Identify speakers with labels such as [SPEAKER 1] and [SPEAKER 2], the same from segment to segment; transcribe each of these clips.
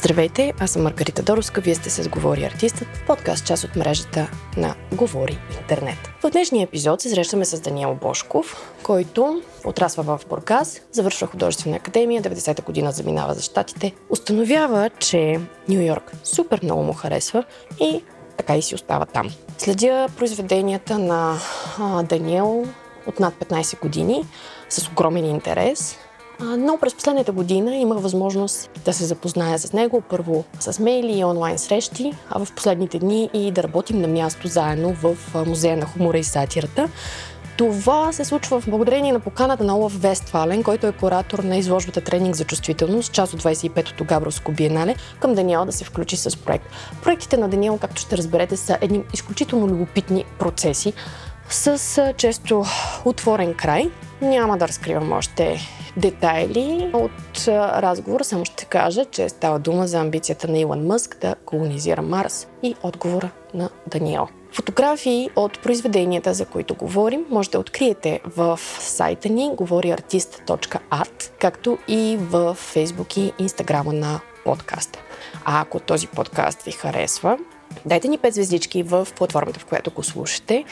[SPEAKER 1] Здравейте, аз съм Маргарита Доровска, вие сте с Говори артистът, подкаст част от мрежата на Говори Интернет. В днешния епизод се срещаме с Даниел Бошков, който отрасва в Бургас, завършва художествена академия, 90-та година заминава за щатите, установява, че Нью Йорк супер много му харесва и така и си остава там. Следя произведенията на а, Даниел от над 15 години с огромен интерес. Но през последната година имах възможност да се запозная с него, първо с мейли и онлайн срещи, а в последните дни и да работим на място заедно в Музея на хумора и сатирата. Това се случва в благодарение на поканата на Олаф Вестфален, който е куратор на изложбата Тренинг за чувствителност, част от 25-то Габровско биенале, към Даниел да се включи с проект. Проектите на Даниел, както ще разберете, са едни изключително любопитни процеси, с често отворен край. Няма да разкривам още детайли от разговора, само ще кажа, че става дума за амбицията на Илон Мъск да колонизира Марс и отговора на Даниел. Фотографии от произведенията, за които говорим, може да откриете в сайта ни говориартист.art, както и в Facebook и Instagram на подкаста. А ако този подкаст ви харесва, дайте ни 5 звездички в платформата, в която го слушате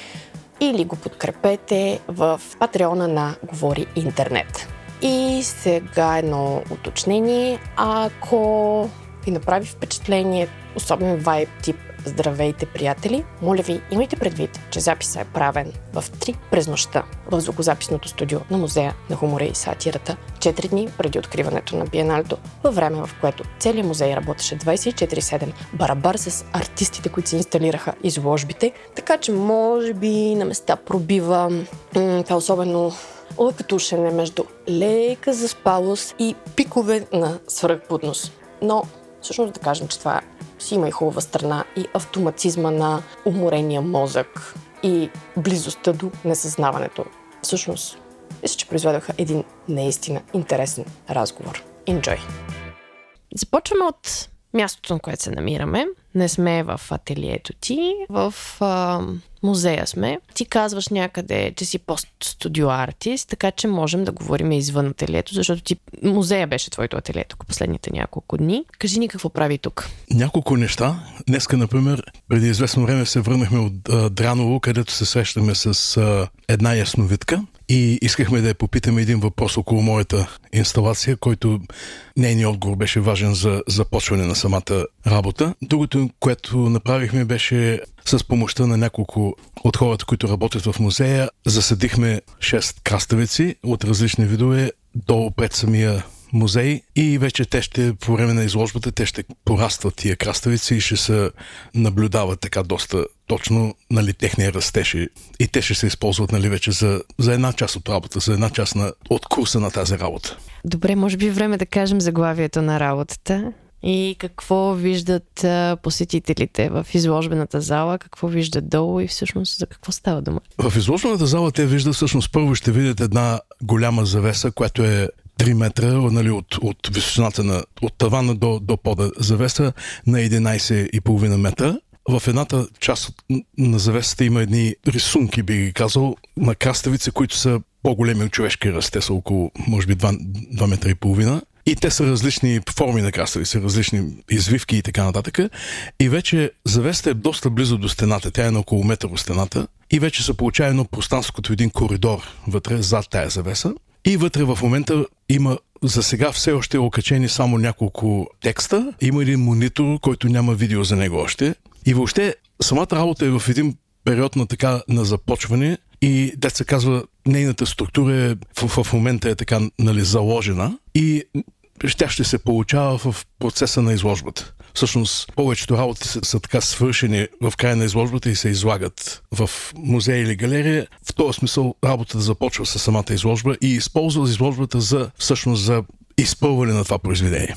[SPEAKER 1] или го подкрепете в патреона на Говори Интернет. И сега едно уточнение. Ако ви направи впечатление, особен вайб тип Здравейте, приятели! Моля ви, имайте предвид, че записът е правен в 3 през нощта в звукозаписното студио на Музея на хумора и сатирата, 4 дни преди откриването на Биеналето, във време в което целият музей работеше 24-7, барабар с артистите, които се инсталираха изложбите, така че може би на места пробива това особено лъкатушене между лека заспалост и пикове на свръхбудност. Но всъщност да кажем, че това си има и хубава страна и автоматизма на уморения мозък и близостта до несъзнаването. Всъщност, мисля, че произведоха един наистина интересен разговор. Enjoy! Започваме от мястото, на което се намираме. Не сме в ателието ти, в а, музея сме. Ти казваш някъде, че си пост-студио артист, така че можем да говорим извън ателието, защото ти музея беше твоето ателие тук последните няколко дни. Кажи ни какво прави тук.
[SPEAKER 2] Няколко неща. Днеска, например, преди известно време се върнахме от а, Драново, където се срещаме с а, една ясновидка и искахме да я попитаме един въпрос около моята инсталация, който нейният отговор беше важен за започване на самата работа. Другото, което направихме, беше с помощта на няколко от хората, които работят в музея. Засадихме 6 краставици от различни видове долу пред самия музей и вече те ще, по време на изложбата, те ще порастват тия краставици и ще се наблюдават така доста точно нали, техния растеж и те ще се използват нали, вече за, за една част от работа, за една част на, от курса на тази работа.
[SPEAKER 1] Добре, може би време да кажем заглавието на работата. И какво виждат посетителите в изложбената зала, какво виждат долу и всъщност за какво става дума?
[SPEAKER 2] В изложбената зала те виждат всъщност първо ще видят една голяма завеса, която е 3 метра нали, от, от височината на, от тавана до, до пода завеса на 11,5 метра. В едната част на завесата има едни рисунки, би ги казал, на краставици, които са по-големи от човешки ръст. Те са около, може би, 2, 2 метра и половина. И те са различни форми на краставици, различни извивки и така нататък. И вече завесата е доста близо до стената. Тя е на около метър от стената. И вече се получава едно пространство като един коридор вътре, зад тая завеса. И вътре в момента има за сега все още е окачени само няколко текста. Има един монитор, който няма видео за него още. И въобще самата работа е в един период на така на започване и да се казва, нейната структура е, в, в момента е така нали, заложена и тя ще се получава в процеса на изложбата. Всъщност, повечето работи са, са така свършени в края на изложбата и се излагат в музей или галерия. В този смисъл работата започва с самата изложба и използва изложбата за, всъщност, за изпълване на това произведение.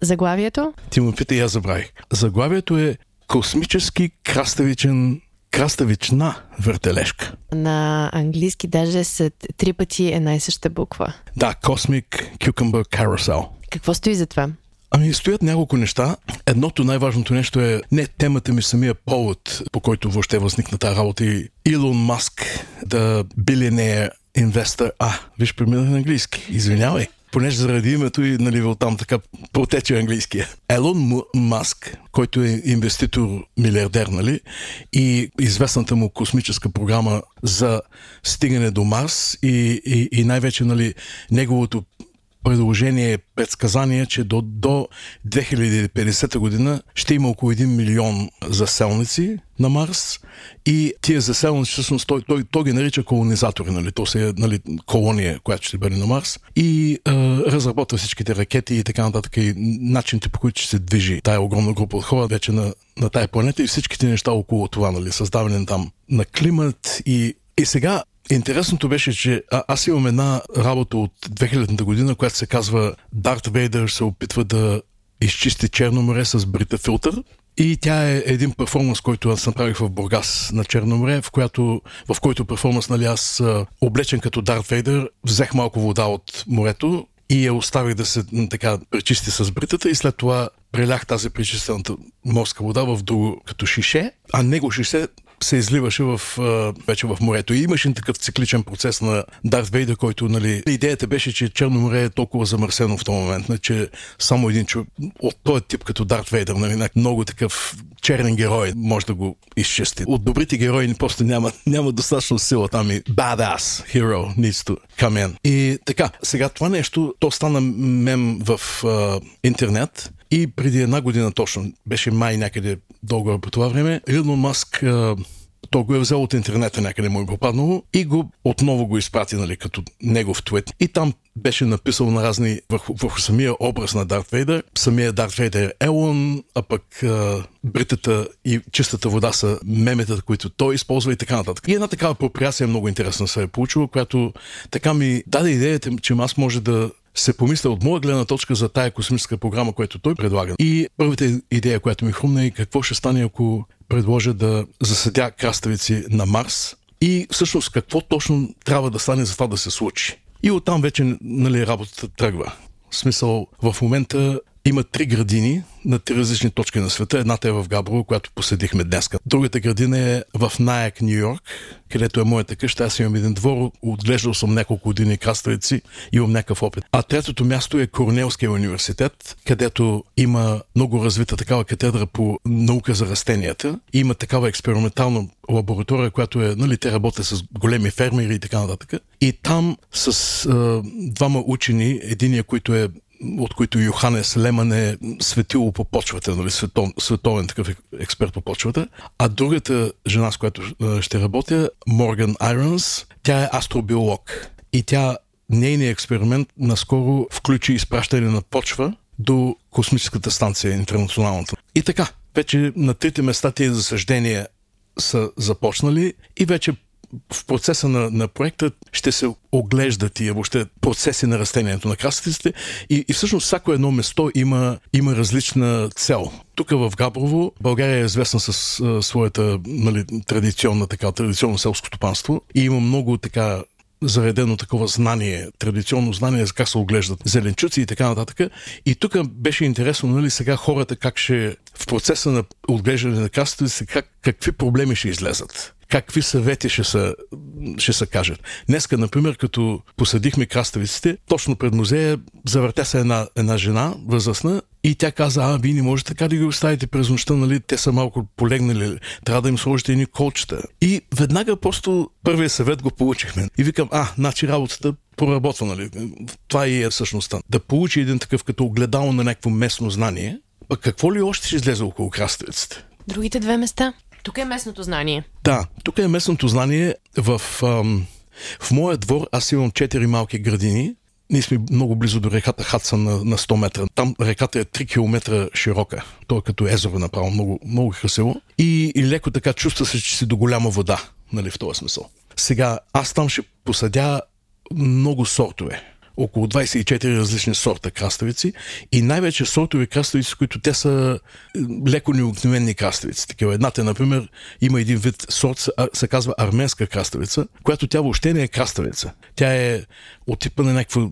[SPEAKER 1] Заглавието?
[SPEAKER 2] Ти му пита и аз забравих. Заглавието е Космически краставичен краставична въртележка.
[SPEAKER 1] На английски даже са три пъти една и съща буква.
[SPEAKER 2] Да, Cosmic Cucumber Carousel.
[SPEAKER 1] Какво стои за това?
[SPEAKER 2] Ами стоят няколко неща. Едното най-важното нещо е не темата ми, самия повод, по който въобще възникна тази работа и Илон Маск, да billionaire инвестор. А, виж, преминах на английски. Извинявай. Понеже заради името и нали, оттам така протече английския. Елон Маск, който е инвеститор, милиардер, нали, и известната му космическа програма за стигане до Марс и, и, и най-вече нали, неговото предложение, предсказание, че до, до 2050 година ще има около 1 милион заселници на Марс и тия заселници, всъщност, той, той, той ги нарича колонизатори, нали? то се е нали, колония, която ще бъде на Марс и е, разработва всичките ракети и така нататък и начините по които ще се движи тая огромна група от хора вече на, на тая планета и всичките неща около това, нали? създаване там на климат и и сега Интересното беше, че а, аз имам една работа от 2000-та година, която се казва Дарт Вейдър се опитва да изчисти Черно море с брита филтър. И тя е един перформанс, който аз направих в Бургас на Черно море, в, която, в който перформанс нали, аз облечен като Дарт Вейдър, взех малко вода от морето и я оставих да се така пречисти с бритата и след това прелях тази пречистената морска вода в друго като шише, а него шише се изливаше в, вече в морето. И имаше такъв цикличен процес на Дарт Вейдер, който, нали, идеята беше, че Черно море е толкова замърсено в този момент, нали, че само един човек от този тип като Дарт Вейдер, нали, много такъв черен герой може да го изчисти. От добрите герои просто няма, няма достатъчно сила там и badass hero needs to come in. И така, сега това нещо, то стана мем в uh, интернет и преди една година точно, беше май някъде дълго по това време, Илон Маск той го е взел от интернета някъде му е попаднало и го отново го изпрати нали, като негов твит. И там беше написал на разни върху, върху самия образ на Дарт Вейдър. Самия Дарт Вейдър е Елон, а пък а, бритата и чистата вода са меметата, които той използва и така нататък. И една такава апроприация много интересна се е получила, която така ми даде идеята, че аз може да се помисля от моя гледна точка за тая космическа програма, която той предлага. И първата идея, която ми хрумна е какво ще стане, ако предложа да засадя краставици на Марс и всъщност какво точно трябва да стане за това да се случи. И оттам вече нали, работата тръгва. В смисъл, в момента има три градини на три различни точки на света. Едната е в Габрово, която поседихме днес. Другата градина е в Наяк, Нью Йорк, където е моята къща. Аз имам един двор, отглеждал съм няколко години краставици, имам някакъв опит. А третото място е Корнелския университет, където има много развита такава катедра по наука за растенията. Има такава експериментална лаборатория, която е, нали, те работят с големи фермери и така нататък. И там с а, двама учени, единия, който е от които Йоханес Леман е светило по почвата, нали, светов, световен такъв експерт по почвата. А другата жена, с която ще работя, Морган Айронс, тя е астробиолог. И тя, нейният експеримент наскоро включи изпращане на почва до космическата станция интернационалната. И така, вече на трите места тези засъждения са започнали и вече в процеса на, на проекта ще се оглеждат и въобще процеси на растението на краставиците и, и всъщност всяко едно место има, има различна цел. Тук в Габрово България е известна с а, своята нали, традиционна, така, традиционно селско стопанство и има много така заредено такова знание, традиционно знание за как се оглеждат зеленчуци и така нататък. И тук беше интересно, нали, сега хората как ще в процеса на отглеждане на краставиците, как, какви проблеми ще излезат какви съвети ще се, ще се кажат. Днеска, например, като посадихме краставиците, точно пред музея завъртя се една, една жена, възрастна, и тя каза, а, вие не можете така да ги оставите през нощта, нали? Те са малко полегнали, трябва да им сложите едни колчета. И веднага просто първия съвет го получихме. И викам, а, значи работата проработва, нали? Това и е всъщността. Да получи един такъв като огледало на някакво местно знание, пък какво ли още ще излезе около краставиците?
[SPEAKER 3] Другите две места? Тук е местното знание.
[SPEAKER 2] Да, тук е местното знание. В, ам, в моя двор аз имам четири малки градини. Ние сме много близо до реката Хатсън на, на 100 метра. Там реката е 3 км широка. То е като езеро направо, много, много красиво. И, и леко така чувства се, че си до голяма вода, нали, в този смисъл. Сега, аз там ще посадя много сортове около 24 различни сорта краставици и най-вече сортови краставици, които те са е, леко необикновени краставици. Такива. Едната, например, има един вид сорт, се казва арменска краставица, която тя въобще не е краставица. Тя е от типа на някаква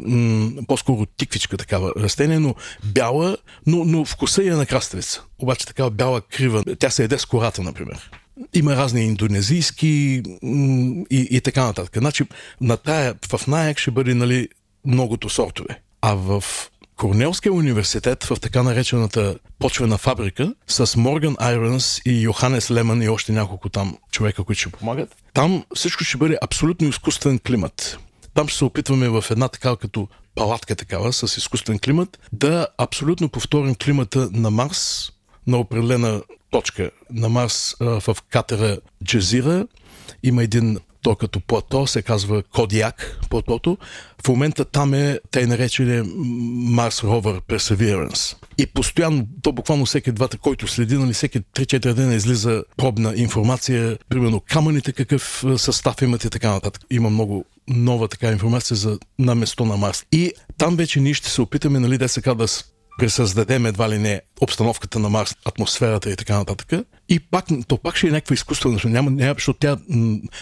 [SPEAKER 2] по-скоро тиквичка такава растение, но бяла, но, но вкуса е на краставица. Обаче такава бяла крива. Тя се еде с кората, например. Има разни индонезийски и, и така нататък. Значи, на тая, в Наяк ще бъде нали, многото сортове. А в Корнелския университет в така наречената почвена фабрика с Морган Айронс и Йоханес Леман и още няколко там човека, които ще помагат. Там всичко ще бъде абсолютно изкуствен климат. Там ще се опитваме в една такава като палатка такава с изкуствен климат да абсолютно повторим климата на Марс на определена точка на Марс в катера Джазира. Има един то като плато, се казва Кодиак платото. В момента там е тъй наречения Mars Rover Perseverance. И постоянно, то буквално всеки двата, който следи, нали, всеки 3-4 дена излиза пробна информация, примерно камъните какъв състав имат и така нататък. Има много нова така информация за на место на Марс. И там вече ние ще се опитаме, нали, да сега да пресъздадем едва ли не обстановката на Марс, атмосферата и така нататък. И пак, то пак ще е някаква изкуствена, няма, няма, защото тя,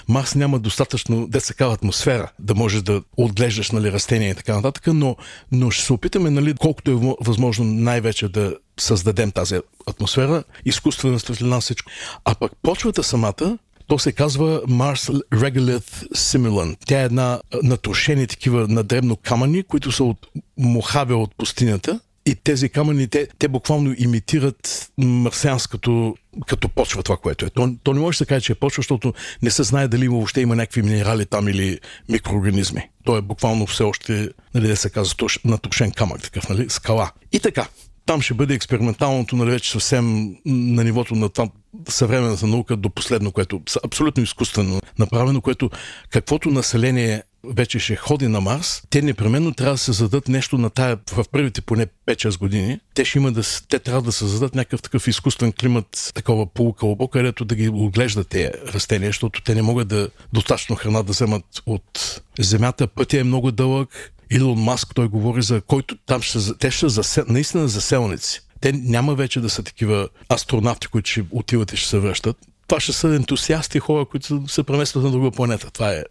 [SPEAKER 2] Марс няма достатъчно децакава атмосфера, да можеш да отглеждаш нали, растения и така нататък, но, но ще се опитаме, нали, колкото е възможно най-вече да създадем тази атмосфера, изкуствена светлина, всичко. А пък почвата самата, то се казва Mars Regolith Simulant. Тя е една натрошени такива надребно камъни, които са от мохаве от пустинята и тези камъни, те, те буквално имитират марсианското като почва това, което е. То, то не може да се каже, че е почва, защото не се знае дали въобще има някакви минерали там или микроорганизми. То е буквално все още, нали, да се казва, натрошен камък, такъв, нали, скала. И така, там ще бъде експерименталното, нали, вече съвсем на нивото на това съвременната наука до последно, което е абсолютно изкуствено направено, което каквото население вече ще ходи на Марс, те непременно трябва да се зададат нещо на тая, в първите поне 5-6 години. Те ще има да, те трябва да създадат някакъв такъв изкуствен климат, такова полукълбо, където да ги отглеждат тези растения, защото те не могат да достатъчно храна да вземат от земята. Пътя е много дълъг. Илон Маск, той говори за който там ще, те ще засел, наистина заселници. Те няма вече да са такива астронавти, които ще отиват и ще се връщат. Това ще са ентусиасти хора, които се преместват на друга планета. Това е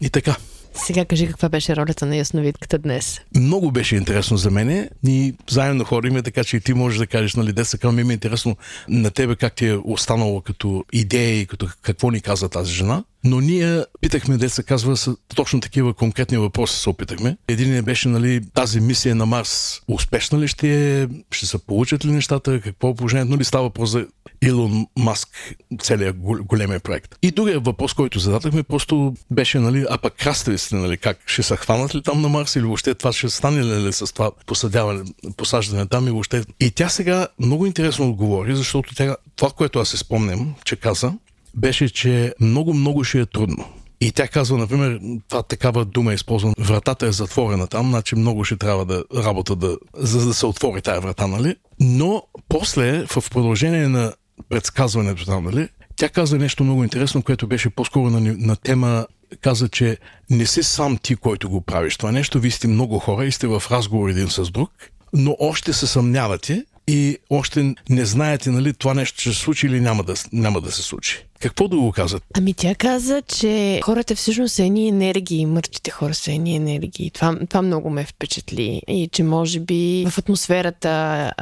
[SPEAKER 2] и така.
[SPEAKER 3] Сега кажи каква беше ролята на ясновидката днес.
[SPEAKER 2] Много беше интересно за мене. Ние заедно ходиме, така че и ти можеш да кажеш, нали, деса към ми е интересно на тебе как ти е останало като идея и като какво ни каза тази жена. Но ние питахме, де се казва, с точно такива конкретни въпроси се опитахме. Един беше, нали, тази мисия на Марс успешна ли ще е, ще се получат ли нещата, какво е положението, нали става въпрос за Илон Маск, целият големия проект. И другия въпрос, който зададахме, просто беше, нали, а пък краставиците, нали, как ще се хванат ли там на Марс или въобще това ще стане ли, ли с това посадяване, посаждане там и въобще. И тя сега много интересно отговори, защото тя, това, което аз се спомням, че каза, беше, че много-много ще е трудно. И тя казва, например, това такава дума е използвана, вратата е затворена там, значи много ще трябва да работа да, за да се отвори тая врата, нали? Но после, в продължение на предсказването там, нали, тя каза нещо много интересно, което беше по-скоро на, на тема каза, че не си сам ти, който го правиш това нещо, вие сте много хора и сте в разговор един с друг, но още се съмнявате и още не знаете, нали, това нещо ще се случи или няма да, няма да се случи. Какво да го казват?
[SPEAKER 3] Ами тя каза, че хората всъщност са едни енергии, мъртвите хора са едни енергии. Това, това много ме впечатли. И че може би в атмосферата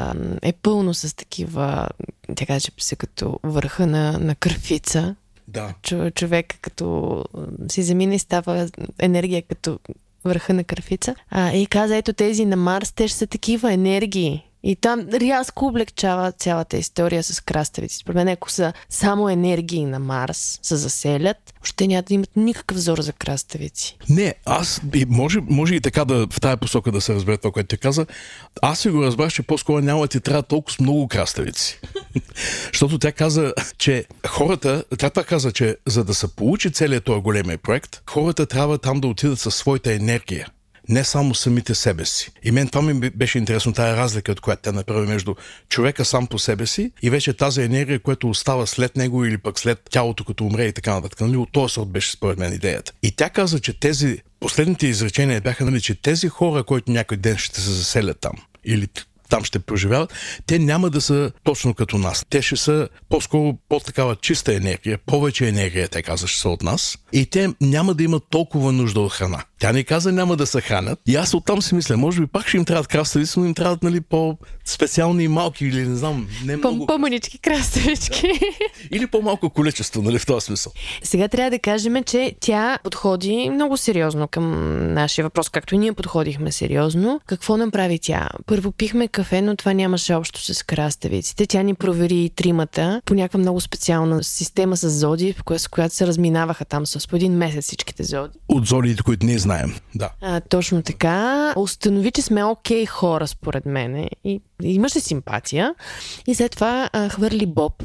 [SPEAKER 3] е пълно с такива, тя каза, че са като върха на, на кърфица.
[SPEAKER 2] Да.
[SPEAKER 3] Човек като си замине става енергия като върха на кърфица. А, и каза, ето тези на Марс, те ще са такива енергии. И там рязко облегчава цялата история с краставици. Според мен, ако са само енергии на Марс, се заселят, ще няма да имат никакъв взор за краставици.
[SPEAKER 2] Не, аз, може, може и така да в тая посока да се разбере това, което ти каза. Аз си го разбрах, че по-скоро няма да ти трябва толкова много краставици. Защото тя каза, че хората, тя това каза, че за да се получи целият този големия проект, хората трябва там да отидат със своята енергия не само самите себе си. И мен това ми беше интересно, тая разлика, от която тя направи между човека сам по себе си и вече тази енергия, която остава след него или пък след тялото, като умре и така нататък. Нали? От този сорт беше според мен идеята. И тя каза, че тези последните изречения бяха, нали, че тези хора, които някой ден ще се заселят там, или там ще преживяват, те няма да са точно като нас. Те ще са по-скоро по-такава чиста енергия, повече енергия, те каза, ще са от нас. И те няма да имат толкова нужда от храна. Тя ни каза няма да се хранят. И аз оттам си мисля, може би пак ще им трябват краставици, но им трябват нали, по-специални и малки или не знам, не много...
[SPEAKER 3] По-манички краставички.
[SPEAKER 2] Да. Или по-малко количество, нали, в този смисъл.
[SPEAKER 3] Сега трябва да кажем, че тя подходи много сериозно към нашия въпрос, както и ние подходихме сериозно. Какво направи тя? Първо пихме кафе, но това нямаше общо с краставиците. Тя ни провери тримата по някаква много специална система с зоди, с която се разминаваха там с по един месец всичките зоди.
[SPEAKER 2] От зодиите, които не знаем, да.
[SPEAKER 3] А, точно така. Установи, че сме окей okay хора, според мен. И имаше симпатия. И след това а, хвърли Боб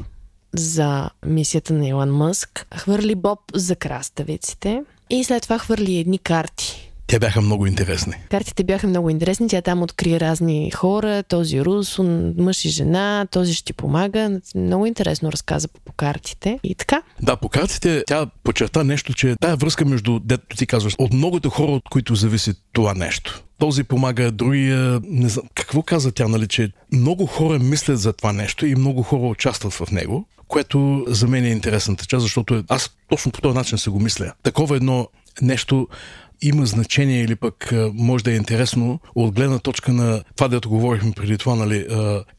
[SPEAKER 3] за мисията на Илон Мъск, хвърли Боб за краставиците и след това хвърли едни карти
[SPEAKER 2] те бяха много интересни.
[SPEAKER 3] Картите бяха много интересни. Тя там откри разни хора, този рус, мъж и жена, този ще ти помага. Много интересно разказа по, картите. И така.
[SPEAKER 2] Да, по картите тя подчерта нещо, че тая връзка между, дето ти казваш, от многото хора, от които зависи това нещо този помага, другия... Не знам, какво каза тя, нали, че много хора мислят за това нещо и много хора участват в него, което за мен е интересната част, защото аз точно по този начин се го мисля. Такова едно нещо има значение или пък може да е интересно от гледна точка на това, дето говорихме преди това, нали,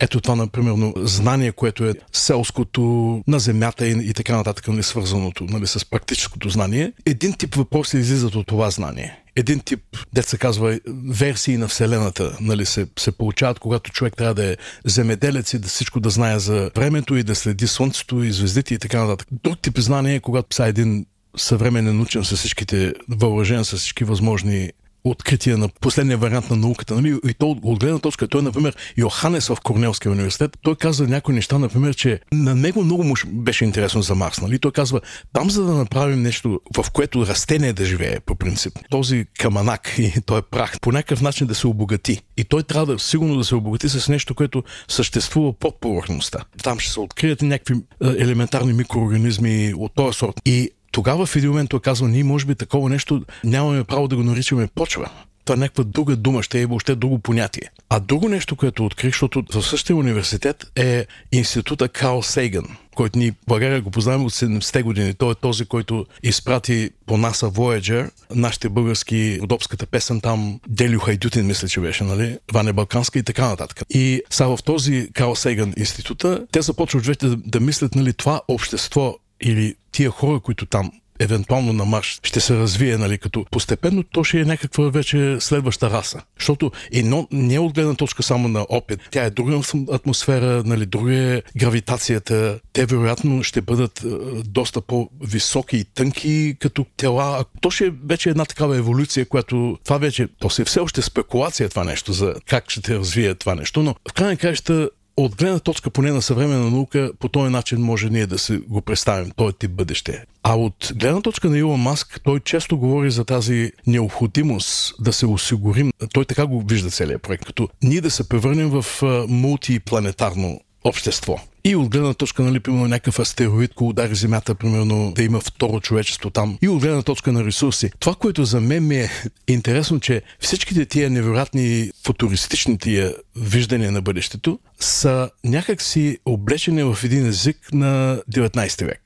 [SPEAKER 2] ето това, например, знание, което е селското на земята и, и така нататък, нали, свързаното нали, с практическото знание. Един тип въпроси излизат от това знание един тип, дет се казва, версии на Вселената, нали, се, се получават, когато човек трябва да е земеделец и да всичко да знае за времето и да следи Слънцето и звездите и така нататък. Друг тип знание е, когато са един съвременен учен с всичките, въоръжен с всички възможни открития на последния вариант на науката. Нали? И то от гледна точка, той, например, Йоханес в Корнелския университет, той каза някои неща, например, че на него много му беше интересно за Марс. Нали? Той казва, там за да направим нещо, в което растение да живее, по принцип, този каманак и той е прах, по някакъв начин да се обогати. И той трябва да сигурно да се обогати с нещо, което съществува под повърхността. Там ще се открият някакви елементарни микроорганизми от този сорт. И тогава в един момент той казва, ние може би такова нещо нямаме право да го наричаме почва. Това е някаква друга дума, ще е въобще друго понятие. А друго нещо, което открих, защото в същия университет е института Карл Сейган, който ни в България го познаваме от 70-те години. Той е този, който изпрати по НАСА Voyager нашите български родопската песен там Делю Хайдютин, мисля, че беше, нали? Ване Балканска и така нататък. И сега в този Карл Сейган института, те започват вече да, да мислят, нали, това общество или тия хора, които там евентуално на марш ще се развие, нали, като постепенно то ще е някаква вече следваща раса. Защото едно не е от гледна точка само на опит. Тя е друга атмосфера, нали, друга е гравитацията. Те вероятно ще бъдат е, доста по-високи и тънки като тела. То ще е вече една такава еволюция, която това вече, то се все още спекулация това нещо за как ще се развие това нещо, но в крайна краища от гледна точка поне на съвременна наука, по този начин може ние да се го представим, този тип бъдеще. А от гледна точка на Илон Маск, той често говори за тази необходимост да се осигурим. Той така го вижда целият проект, като ние да се превърнем в мултипланетарно общество. И от гледна точка, нали, примерно някакъв астероид, ако удари Земята, примерно да има второ човечество там. И от гледна точка на ресурси. Това, което за мен ми е интересно, че всичките тия невероятни футуристични тия виждания на бъдещето са някакси облечени в един език на 19 век.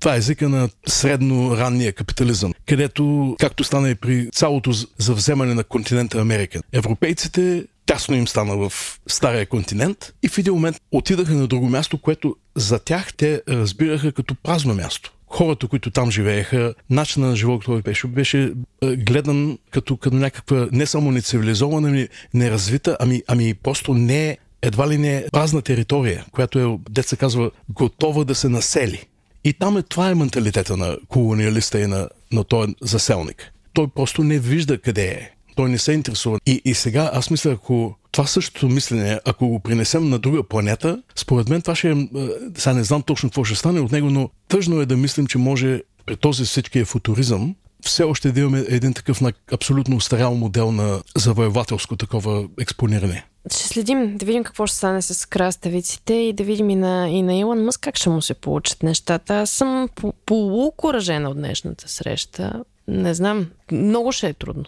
[SPEAKER 2] Това е езика на средно-ранния капитализъм, където, както стана и при цялото завземане на континента Америка, европейците тясно им стана в стария континент и в един момент отидаха на друго място, което за тях те разбираха като празно място хората, които там живееха, начина на живот, който беше, беше гледан като, като някаква не само нецивилизована, ами неразвита, ами, ами просто не едва ли не празна територия, която е, деца казва, готова да се насели. И там е, това е менталитета на колониалиста и на, на този заселник. Той просто не вижда къде е той не се интересува. И, и сега аз мисля, ако това същото мислене, ако го принесем на друга планета, според мен това ще е, сега не знам точно какво ще стане от него, но тъжно е да мислим, че може при този всичкия футуризъм все още да имаме един такъв на абсолютно устарял модел на завоевателско такова експониране.
[SPEAKER 3] Ще следим да видим какво ще стане с краставиците и да видим и на, и на Илон Мъск как ще му се получат нещата. Аз съм полукоражена от днешната среща. Не знам, много ще е трудно.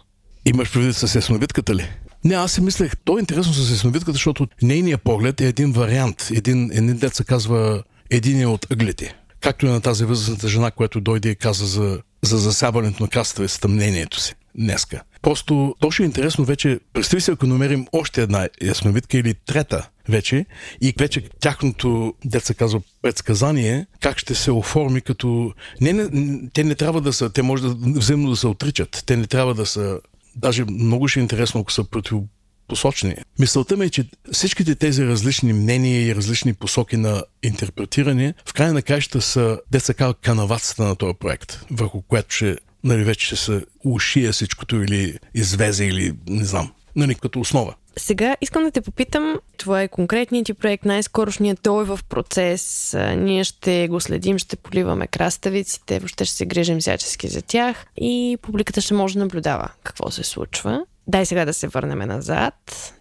[SPEAKER 2] Имаш предвид с ясновидката ли? Не, аз си мислех, то е интересно с ясновидката, защото нейният поглед е един вариант. Един, един дет се казва един от ъглите. Както и на тази възрастната жена, която дойде и каза за, за засяването на краставицата мнението си. днеска. Просто точно е интересно вече, представи се ако намерим още една ясновидка или трета вече и вече тяхното, деца казва, предсказание, как ще се оформи като... Не, не, те не трябва да са, те може да взаимно да се отричат, те не трябва да са... Даже много ще е интересно, ако са против посочени. Мисълта ми е, че всичките тези различни мнения и различни посоки на интерпретиране в крайна на краища са, деца канавацата на този проект, върху което ще нали, вече ще се ушия всичкото или извезе или не знам, нали, като основа.
[SPEAKER 3] Сега искам да те попитам, това е конкретният ти проект, най-скорошният, той е в процес, ние ще го следим, ще поливаме краставиците, въобще ще се грижим всячески за тях и публиката ще може да наблюдава какво се случва. Дай сега да се върнем назад.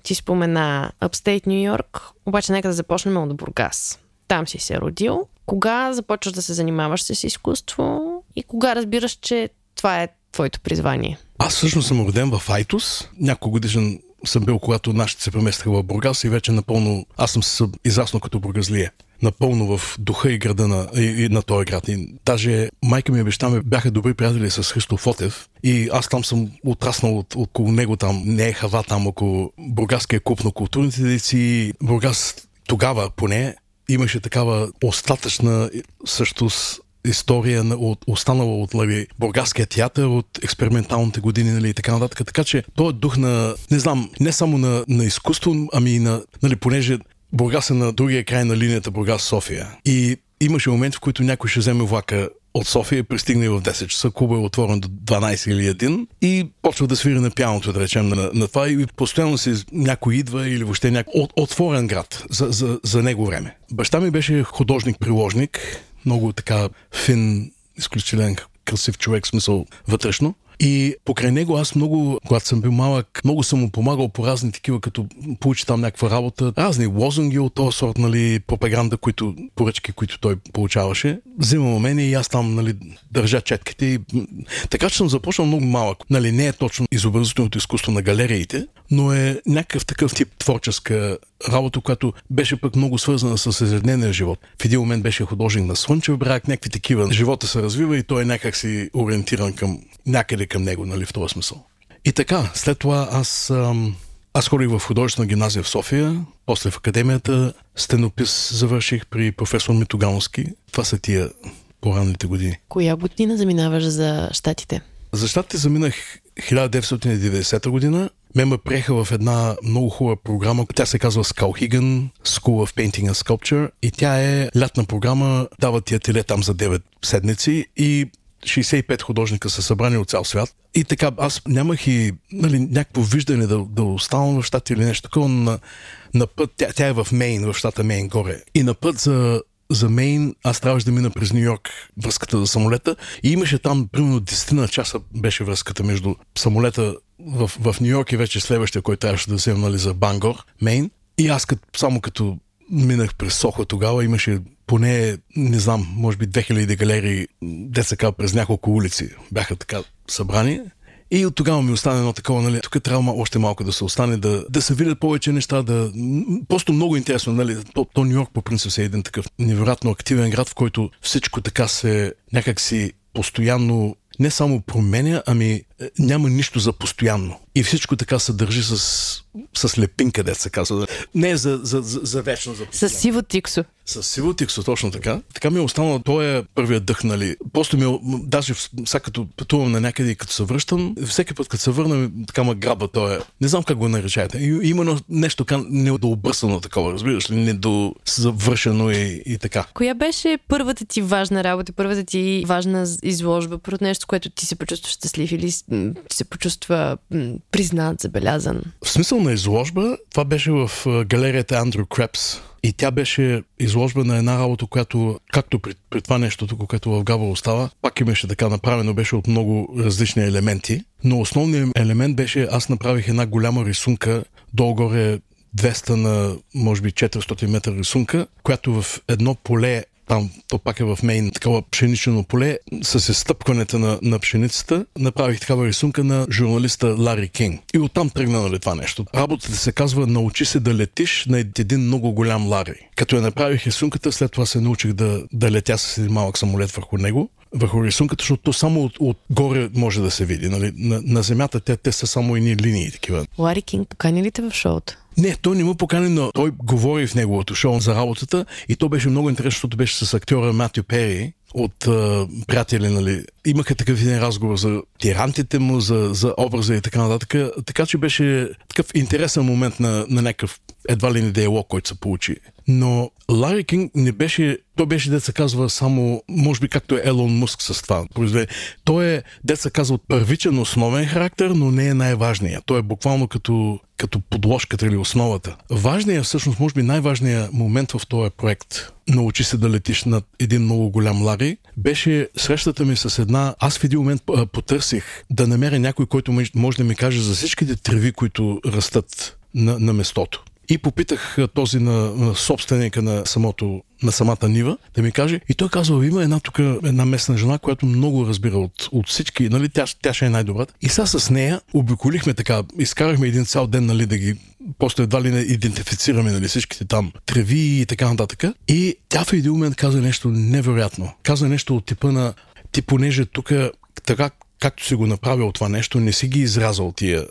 [SPEAKER 3] Ти спомена Upstate Нью Йорк, обаче нека да започнем от Бургас. Там си се родил. Кога започваш да се занимаваш с изкуство и кога разбираш, че това е твоето призвание?
[SPEAKER 2] Аз всъщност съм роден в Айтос. Няколко годишен съм бил, когато нашите се преместиха в Бургас и вече напълно, аз съм се израснал като бургазлие напълно в духа и града на, и, и на този град. И даже майка ми и баща ми бяха добри приятели с Христо Фотев и аз там съм отраснал от, около него там, не е хава там, около Бургаския клуб на културните деци. Бургас тогава поне имаше такава остатъчна също история на, от, останала от нали, Бургаския театър, от експерименталните години нали, и така нататък. Така че той е дух на, не знам, не само на, на изкуство, ами и на, нали, понеже Бургас е на другия край на линията Бургас-София. И имаше моменти, в които някой ще вземе влака от София, пристигне в 10 часа, клуба е отворен до 12 или 1 и почва да свири на пяното, да речем, на, на това и постоянно си някой идва или въобще някой от, отворен град за, за, за него време. Баща ми беше художник-приложник, много така фин, изключителен красив човек, смисъл вътрешно. И покрай него аз много, когато съм бил малък, много съм му помагал по разни такива, като получи там някаква работа, разни лозунги от този сорт, нали, пропаганда, които, поръчки, които той получаваше. Взима мене и аз там, нали, държа четките. И... Така че съм започнал много малък. Нали, не е точно изобразителното изкуство на галериите, но е някакъв такъв тип творческа работа, която беше пък много свързана с ежедневния живот. В един момент беше художник на Слънчев брак, някакви такива. Живота се развива и той е някак си ориентиран към някъде към него, нали, в този смисъл. И така, след това аз, ам, аз ходих в художествена гимназия в София, после в академията стенопис завърших при професор Митогалски. Това са тия по-ранните години.
[SPEAKER 3] Коя година заминаваш за щатите?
[SPEAKER 2] За щатите заминах 1990 година. Ме ме приеха в една много хубава програма. Тя се казва Skauhigan School of Painting and Sculpture и тя е лятна програма. Дават ти ателе там за 9 седмици и 65 художника са събрани от цял свят. И така, аз нямах и нали, някакво виждане да, да оставам в щата или нещо такова. На, на път, тя, тя е в Мейн, в щата Мейн горе. И на път за, за Мейн аз трябваше да мина през Нью Йорк връзката за самолета и имаше там примерно 10 на часа беше връзката между самолета в, в Нью Йорк и вече следващия, който трябваше да взема нали, за Бангор, Мейн. И аз като, само като минах през Сохо тогава, имаше поне, не знам, може би 2000 галерии, деца през няколко улици бяха така събрани. И от тогава ми остане едно такова, нали, тук трябва още малко да се остане, да, да се видят повече неща, да... Просто много интересно, нали, то, то Нью Йорк по принцип е един такъв невероятно активен град, в който всичко така се някакси постоянно не само променя, ами е, няма нищо за постоянно. И всичко така се държи с, с лепинка, де се казва. Не е за, за, за, за вечно. За
[SPEAKER 3] с сиво тиксо.
[SPEAKER 2] С сиво тиксо, точно така. Така ми е останало, той е първият дъх, нали. Просто ми, е, даже сега като пътувам на някъде и като се връщам, всеки път като се върна, така ма граба, той е. Не знам как го наречаете. И, именно нещо така недообърсано такова, разбираш ли, недовършено и, и така.
[SPEAKER 3] Коя беше първата ти важна работа, първата ти важна изложба, първото нещо, което ти се почувства щастлив или се почувства признат, забелязан?
[SPEAKER 2] В смисъл на изложба, това беше в галерията Андрю Крепс. И тя беше изложба на една работа, която, както при, при това нещо тук, което в Габа остава, пак имаше така направено, беше от много различни елементи. Но основният елемент беше, аз направих една голяма рисунка, долу-горе 200 на, може би, 400 метра рисунка, която в едно поле там, то пак е в Мейн, такова пшенично поле, с изтъпкването на, на пшеницата, направих такава рисунка на журналиста Лари Кинг. И оттам тръгна нали, това нещо. Работата се казва Научи се да летиш на един много голям Лари. Като я направих рисунката, след това се научих да, да летя с един малък самолет върху него върху рисунката, защото то само от, отгоре може да се види. Нали? На, на земята те, те са само едни линии такива.
[SPEAKER 3] Лари Кинг, покани ли те в шоуто?
[SPEAKER 2] Не, той не му покани, но той говори в неговото шоу за работата и то беше много интересно, защото беше с актьора Матю Пери, от а, приятели, нали, имаха такъв един разговор за тирантите му, за, за образа и така нататък. Така че беше такъв интересен момент на, на някакъв едва ли не диалог, който се получи. Но Лари Кинг не беше, той беше, деца казва, само, може би както е Елон Муск с това. Той е, деца казва, първичен основен характер, но не е най-важният. Той е буквално като, като подложката или основата. Важният, всъщност, може би най-важният момент в този проект, научи се да летиш над един много голям Лари, беше срещата ми с една... Аз в един момент потърсих да намеря някой, който може да ми каже за всичките треви, които растат на, на местото. И попитах този на, на собственика на, самото, на самата нива да ми каже. И той казва, има една тук, една местна жена, която много разбира от, от всички, нали, тя, тя ще е най-добрата. И сега с нея обиколихме така, изкарахме един цял ден, нали, да ги после едва ли не идентифицираме нали, всичките там треви и така нататък. И тя в един момент каза нещо невероятно. Каза нещо от типа на ти понеже тук така както си го направил това нещо, не си ги изрязал тия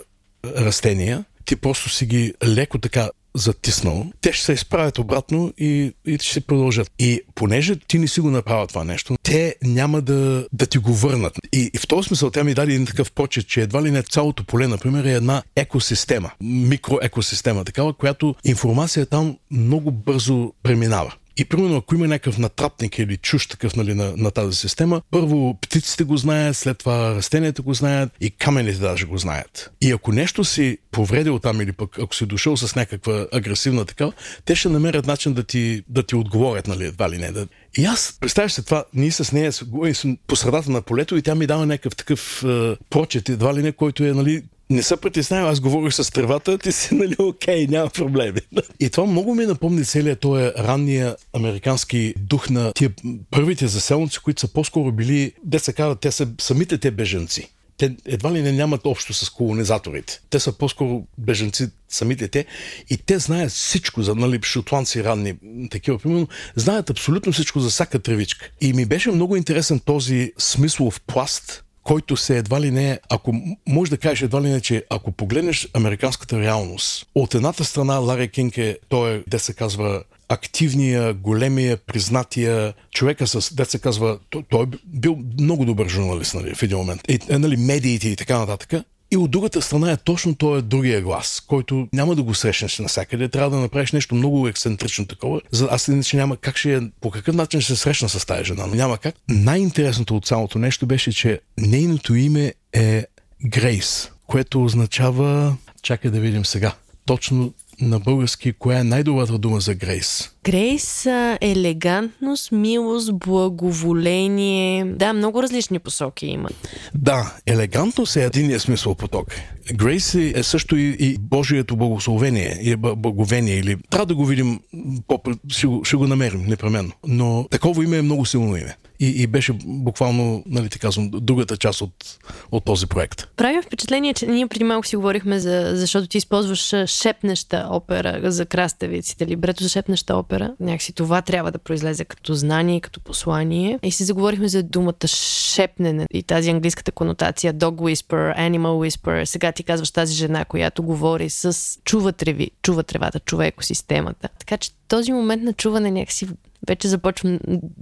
[SPEAKER 2] растения, ти просто си ги леко така затиснал, те ще се изправят обратно и, и ще се продължат. И понеже ти не си го направил това нещо, те няма да, да ти го върнат. И, и в този смисъл тя ми даде един такъв почет, че едва ли не цялото поле, например, е една екосистема, микроекосистема, такава, която информация там много бързо преминава. И примерно, ако има някакъв натрапник или чуш такъв нали, на, на тази система, първо птиците го знаят, след това растенията го знаят и камените даже го знаят. И ако нещо си повредил там или пък ако си дошъл с някаква агресивна такава, те ще намерят начин да ти, да ти отговорят, нали, едва ли не. Да... И аз, представяш се това, ние с нея съм по средата на полето и тя ми дава някакъв такъв е, прочет, едва ли не, който е, нали, не се притеснявам, аз говорих с тревата, ти си, нали, окей, няма проблеми. И това много ми напомни целият този ранния американски дух на тия първите заселници, които са по-скоро били, де се казват, те са самите те беженци. Те едва ли не нямат общо с колонизаторите. Те са по-скоро беженци самите те и те знаят всичко за нали, шотландци ранни такива, примерно, знаят абсолютно всичко за всяка тревичка. И ми беше много интересен този смислов пласт, който се едва ли не, ако може да кажеш едва ли не, че ако погледнеш американската реалност, от едната страна Лари Кинг е, той е, де се казва, активния, големия, признатия човека с, де се казва, той, той е бил много добър журналист нали, в един момент. И, е, нали, медиите и така нататък. И от другата страна е точно този другия глас, който няма да го срещнеш навсякъде. Трябва да направиш нещо много ексцентрично такова. За аз иначе няма как ще, по какъв начин ще се срещна с тази жена. Но няма как. Най-интересното от цялото нещо беше, че нейното име е Грейс, което означава... Чакай да видим сега. Точно на български, коя е най-добрата дума за Грейс?
[SPEAKER 3] Грейс елегантност, милост, благоволение. Да, много различни посоки има.
[SPEAKER 2] Да, елегантност е единия смисъл поток. Грейс е също и, и Божието благословение, и благовение, или трябва да го видим, по, ще, го, ще го намерим непременно. Но такова име е много силно име и, и беше буквално, нали ти казвам, другата част от, от този проект.
[SPEAKER 3] Прави впечатление, че ние преди малко си говорихме, за, защото ти използваш шепнеща опера за краставиците, либрето за шепнеща опера. Някакси това трябва да произлезе като знание, като послание. И си заговорихме за думата шепнене и тази английската конотация dog whisper, animal whisper. Сега ти казваш тази жена, която говори с чува треви, чува тревата, чува екосистемата. Така че този момент на чуване някакси вече започвам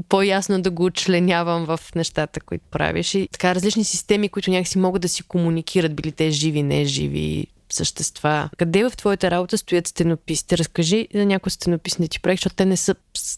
[SPEAKER 3] по-ясно да го членявам в нещата, които правиш. И така различни системи, които някакси могат да си комуникират, били те живи, не живи, същества. Къде в твоята работа стоят стенописите? Разкажи за някои стенописни ти проекти, защото те не са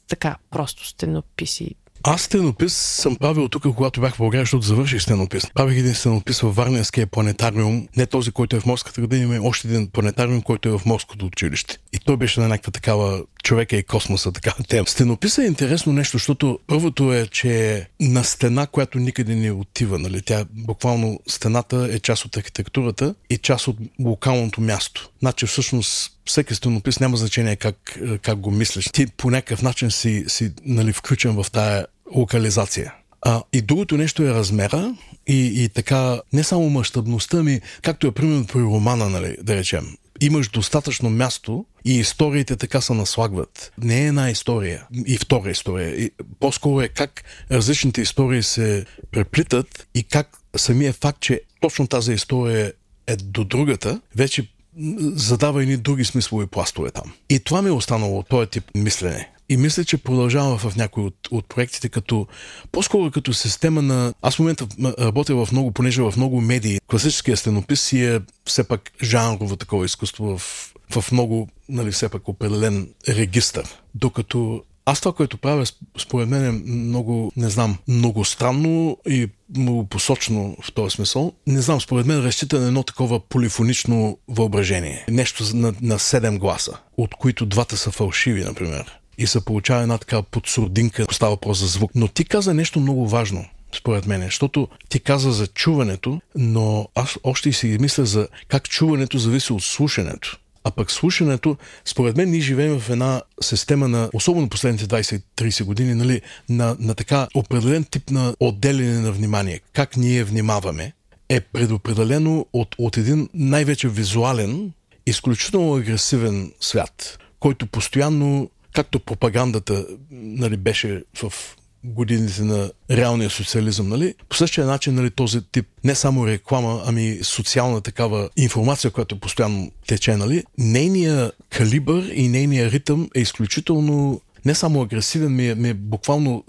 [SPEAKER 3] така просто стенописи.
[SPEAKER 2] Аз стенопис съм правил тук, когато бях в България, защото завърших стенопис. Правих един стенопис в Варненския планетариум, не този, който е в морската градина, има още един планетариум, който е в морското училище. И той беше на някаква такава човека и космоса, така тема. Стенописа е интересно нещо, защото първото е, че е на стена, която никъде не отива. Нали? Тя буквално стената е част от архитектурата и част от локалното място. Значи всъщност всеки стенопис няма значение как, как го мислиш. Ти по някакъв начин си, си нали, включен в тая локализация. А, и другото нещо е размера и, и така не само мащабността ми, както е примерно при романа, нали, да речем. Имаш достатъчно място и историите така се наслагват. Не е една история и втора история. И по-скоро е как различните истории се преплитат и как самия факт, че точно тази история е до другата, вече задава едни други смислови пластове там. И това ми е останало този тип мислене. И мисля, че продължава в някои от, от проектите като, по-скоро като система на... Аз в момента работя в много, понеже в много медии. Класическия стенопис си е все пак жанрово такова изкуство в, в много, нали, все пак определен регистър. Докато аз това, което правя, според мен е много, не знам, много странно и много посочно в този смисъл. Не знам, според мен разчита на едно такова полифонично въображение. Нещо на, на 7 гласа, от които двата са фалшиви, например и се получава една така подсурдинка, ако става въпрос за звук. Но ти каза нещо много важно според мен, защото ти каза за чуването, но аз още и си мисля за как чуването зависи от слушането. А пък слушането, според мен, ние живеем в една система на, особено последните 20-30 години, нали, на, на така определен тип на отделяне на внимание. Как ние внимаваме е предопределено от, от един най-вече визуален, изключително агресивен свят, който постоянно както пропагандата нали, беше в годините на реалния социализъм, нали? По същия начин, нали, този тип не само реклама, ами социална такава информация, която постоянно тече, нали? Нейният калибър и нейният ритъм е изключително не само агресивен, ми е, ми е буквално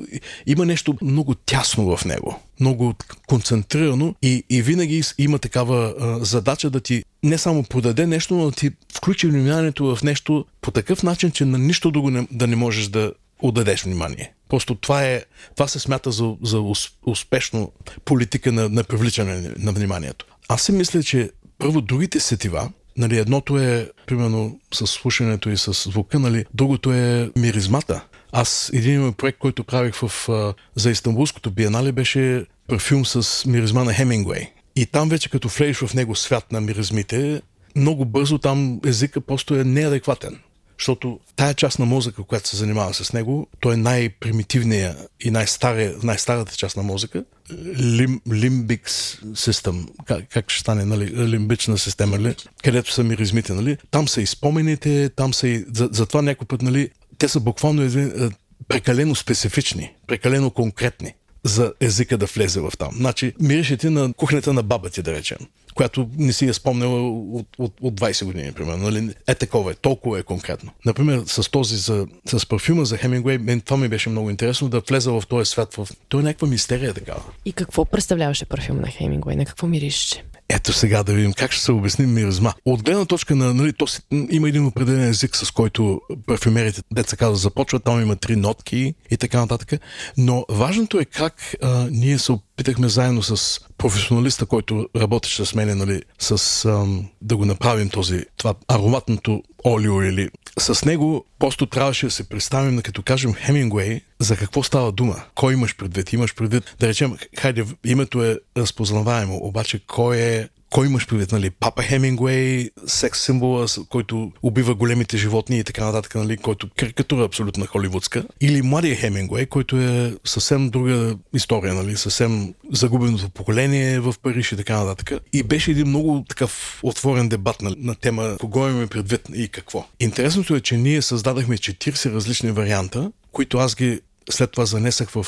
[SPEAKER 2] има нещо много тясно в него, много концентрирано и, и винаги има такава а, задача да ти не само подаде нещо, но да ти включи вниманието в нещо по такъв начин, че на нищо друго не, да не можеш да отдадеш внимание. Просто това, е, това се смята за, за успешно политика на, на привличане на вниманието. Аз си мисля, че първо другите сетива, Нали, едното е, примерно, с слушането и с звука, нали, другото е миризмата. Аз един проект, който правих в, за Истанбулското биенале, беше парфюм с миризма на Хемингуей. И там вече като влезеш в него свят на миризмите, много бързо там езика просто е неадекватен. Защото тая част на мозъка, която се занимава с него, той е най-примитивния и най-стария, най-старата част на мозъка, Lim, Limbic System, как, как ще стане, нали, лимбична система, ли, където са миризмите, нали, там са и спомените, там са и, за, затова някой път, нали, те са буквално един, прекалено специфични, прекалено конкретни за езика да влезе в там. Значи, мирише ти на кухнята на баба ти, да речем, която не си я спомняла от, от, от 20 години, примерно. Нали? Е такова е, толкова е конкретно. Например, с този, за, с парфюма за Хемингуей, мен това ми беше много интересно да влеза в този свят. В... Той е някаква мистерия такава.
[SPEAKER 3] И какво представляваше парфюм на Хемингуей? На какво миришеше?
[SPEAKER 2] Ето сега да видим как ще се обясни миризма. От гледна точка на, нали, то си, има един определен език, с който парфюмерите, деца казва, започват, там има три нотки и така нататък. Но важното е как а, ние се опитахме заедно с професионалиста, който работеше с мен, нали, с, а, да го направим този, това ароматното олио или с него просто трябваше да се представим, като кажем Хемингуей, за какво става дума? Кой имаш предвид? Имаш предвид, да речем, хайде, името е разпознаваемо, обаче кой е кой имаш предвид, нали? Папа Хемингуей, секс символа, който убива големите животни и така нататък, нали? Който карикатура абсолютно холивудска. Или младия Хемингуей, който е съвсем друга история, нали? Съвсем загубеното поколение в Париж и така нататък. И беше един много такъв отворен дебат на, на тема кого имаме предвид и какво. Интересното е, че ние създадахме 40 различни варианта, които аз ги след това занесах в,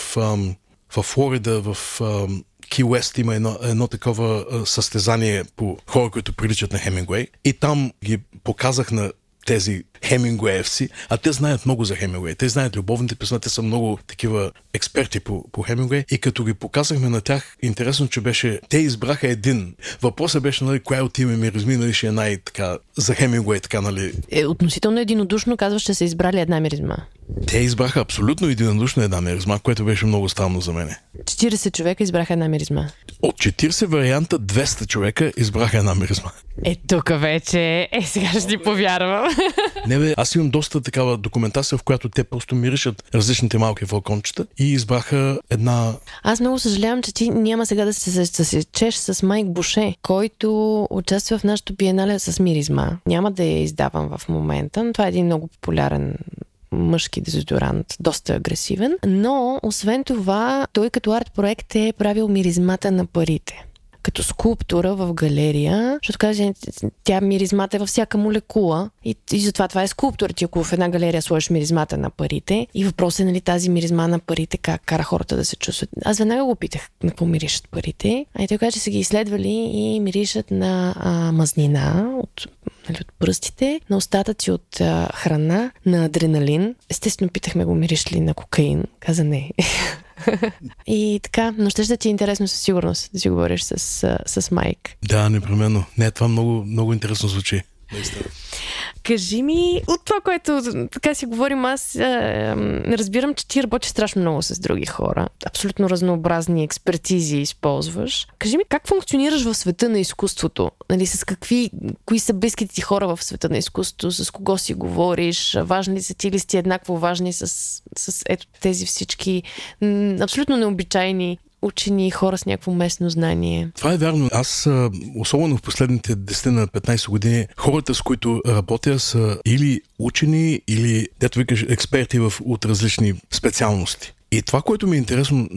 [SPEAKER 2] в Флорида, в Ки Уест има едно, едно такова състезание по хора, които приличат на Хемингуей. И там ги показах на тези Хемингуеевци, а те знаят много за Хемингуей. Те знаят любовните писма, те са много такива експерти по, по Хемингуей. И като ги показахме на тях, интересно, че беше, те избраха един. Въпросът беше, нали, коя от име ми разми, нали, ще е най-така за Хемингуей, така, нали.
[SPEAKER 3] Е, относително единодушно казваш, че са избрали една миризма.
[SPEAKER 2] Те избраха абсолютно единодушно една миризма, което беше много странно за мене.
[SPEAKER 3] 40 човека избраха една миризма.
[SPEAKER 2] От 40 варианта 200 човека избраха една миризма.
[SPEAKER 3] Е, тук вече. Е, сега ще ти повярвам.
[SPEAKER 2] Не бе, аз имам доста такава документация, в която те просто миришат различните малки фалкончета и избраха една...
[SPEAKER 3] Аз много съжалявам, че ти няма сега да се засечеш с Майк Буше, който участва в нашото биенале с миризма. Няма да я издавам в момента, но това е един много популярен мъжки дезодорант, доста агресивен. Но, освен това, той като арт проект е правил миризмата на парите като скулптура в галерия, защото каже, тя миризмата е във всяка молекула и, и затова това е скулптура. Ти ако в една галерия сложиш миризмата на парите и въпросът е нали, тази миризма на парите как кара хората да се чувстват. Аз веднага го питах на какво миришат парите. А и той каже, че са ги изследвали и миришат на а, мазнина от нали, от пръстите, на остатъци от а, храна, на адреналин. Естествено, питахме го, мириш ли на кокаин? Каза не. и така, но ще да ти е интересно със сигурност да си говориш с, с Майк.
[SPEAKER 2] Да, непременно. Не, това много, много интересно звучи. Наистина.
[SPEAKER 3] Кажи ми, от това, което така си говорим, аз е, разбирам, че ти работиш страшно много с други хора. Абсолютно разнообразни експертизи използваш. Кажи ми, как функционираш в света на изкуството? Нали, с какви, кои са близките ти хора в света на изкуството? С кого си говориш? Важни са ти или сте еднакво важни с, с ето тези всички абсолютно необичайни учени и хора с някакво местно знание.
[SPEAKER 2] Това е вярно. Аз, особено в последните 10 на 15 години, хората, с които работя, са или учени, или, дето викаш, експерти в, от различни специалности. И това, което ми е интересно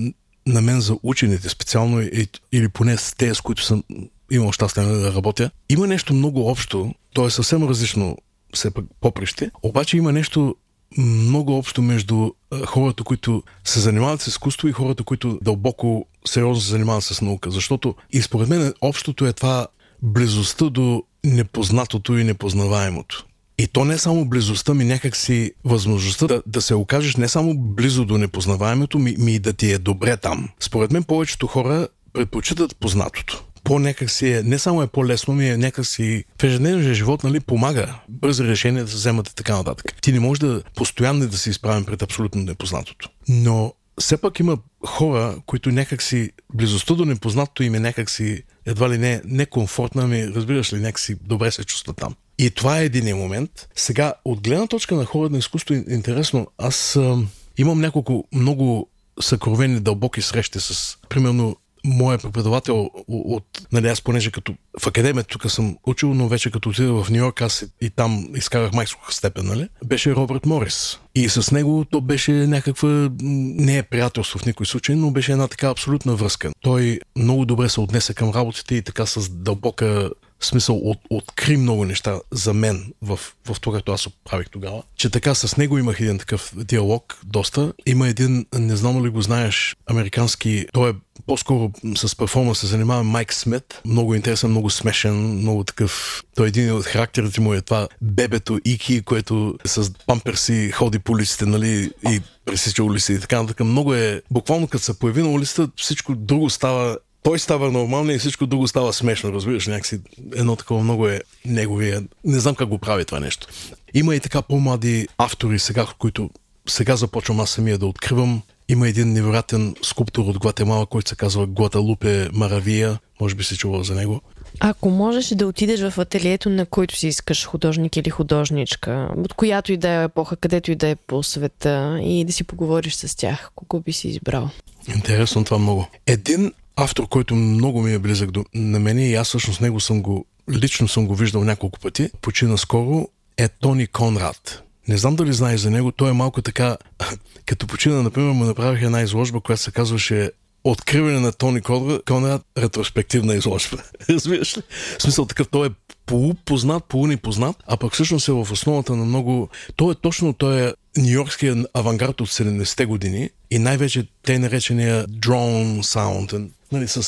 [SPEAKER 2] на мен за учените специално, или поне с тези, с които съм имал щастие да работя, има нещо много общо, то е съвсем различно все пък поприще, обаче има нещо много общо между хората, които се занимават с изкуство и хората, които дълбоко сериозно се занимават с наука. Защото и според мен общото е това близостта до непознатото и непознаваемото. И то не е само близостта ми, някакси възможността да, да се окажеш не само близо до непознаваемото, ми, ми да ти е добре там. Според мен повечето хора предпочитат познатото по-някак си е, не само е по-лесно, ми е някак си в ежедневния живот, нали, помага бързи решения да се вземат и така нататък. Ти не можеш да постоянно да се изправим пред абсолютно непознатото. Но все пак има хора, които някакси близостта до непознатото им е някакси едва ли не некомфортна, ми разбираш ли, някакси добре се чувства там. И това е един момент. Сега, от гледна точка на хора на изкуство, интересно, аз а, имам няколко много съкровени, дълбоки срещи с, примерно, моят преподавател от, нали аз понеже като в академията тук съм учил, но вече като отида в Нью Йорк, аз и там изкарах майско степен, нали? Беше Робърт Морис. И с него то беше някаква, не е приятелство в никой случай, но беше една така абсолютна връзка. Той много добре се отнесе към работите и така с дълбока смисъл от, откри много неща за мен в, в това, което аз правих тогава. Че така с него имах един такъв диалог доста. Има един, не знам ли го знаеш, американски, той е по-скоро с перформанс се занимава Майк Смит. Много интересен, много смешен, много такъв. Той е един от характерите му е това бебето Ики, което с памперси ходи по улиците, нали, и пресича улици и така нататък. Много е, буквално като се появи на улицата, всичко друго става той става нормално и всичко друго става смешно, разбираш, някакси едно такова много е неговия. Не знам как го прави това нещо. Има и така по-млади автори сега, които сега започвам аз самия да откривам. Има един невероятен скулптор от Гватемала, който се казва Гуаталупе Маравия. Може би си чувал за него.
[SPEAKER 3] Ако можеш да отидеш в ателието, на който си искаш художник или художничка, от която и да е епоха, където и да е по света, и да си поговориш с тях, кого би си избрал?
[SPEAKER 2] Интересно това много. Един автор, който много ми е близък до, на мене и аз всъщност него съм го, лично съм го виждал няколко пъти, почина скоро, е Тони Конрад. Не знам дали знаеш за него, той е малко така, като почина, например, му направих една изложба, която се казваше Откриване на Тони Конрад, ретроспективна изложба. Разбираш ли? В смисъл такъв, той е полупознат, полунепознат, а пък всъщност е в основата на много... Той е точно, той е нью-йоркския авангард от 70-те години и най-вече те наречения drone sound, нали, с,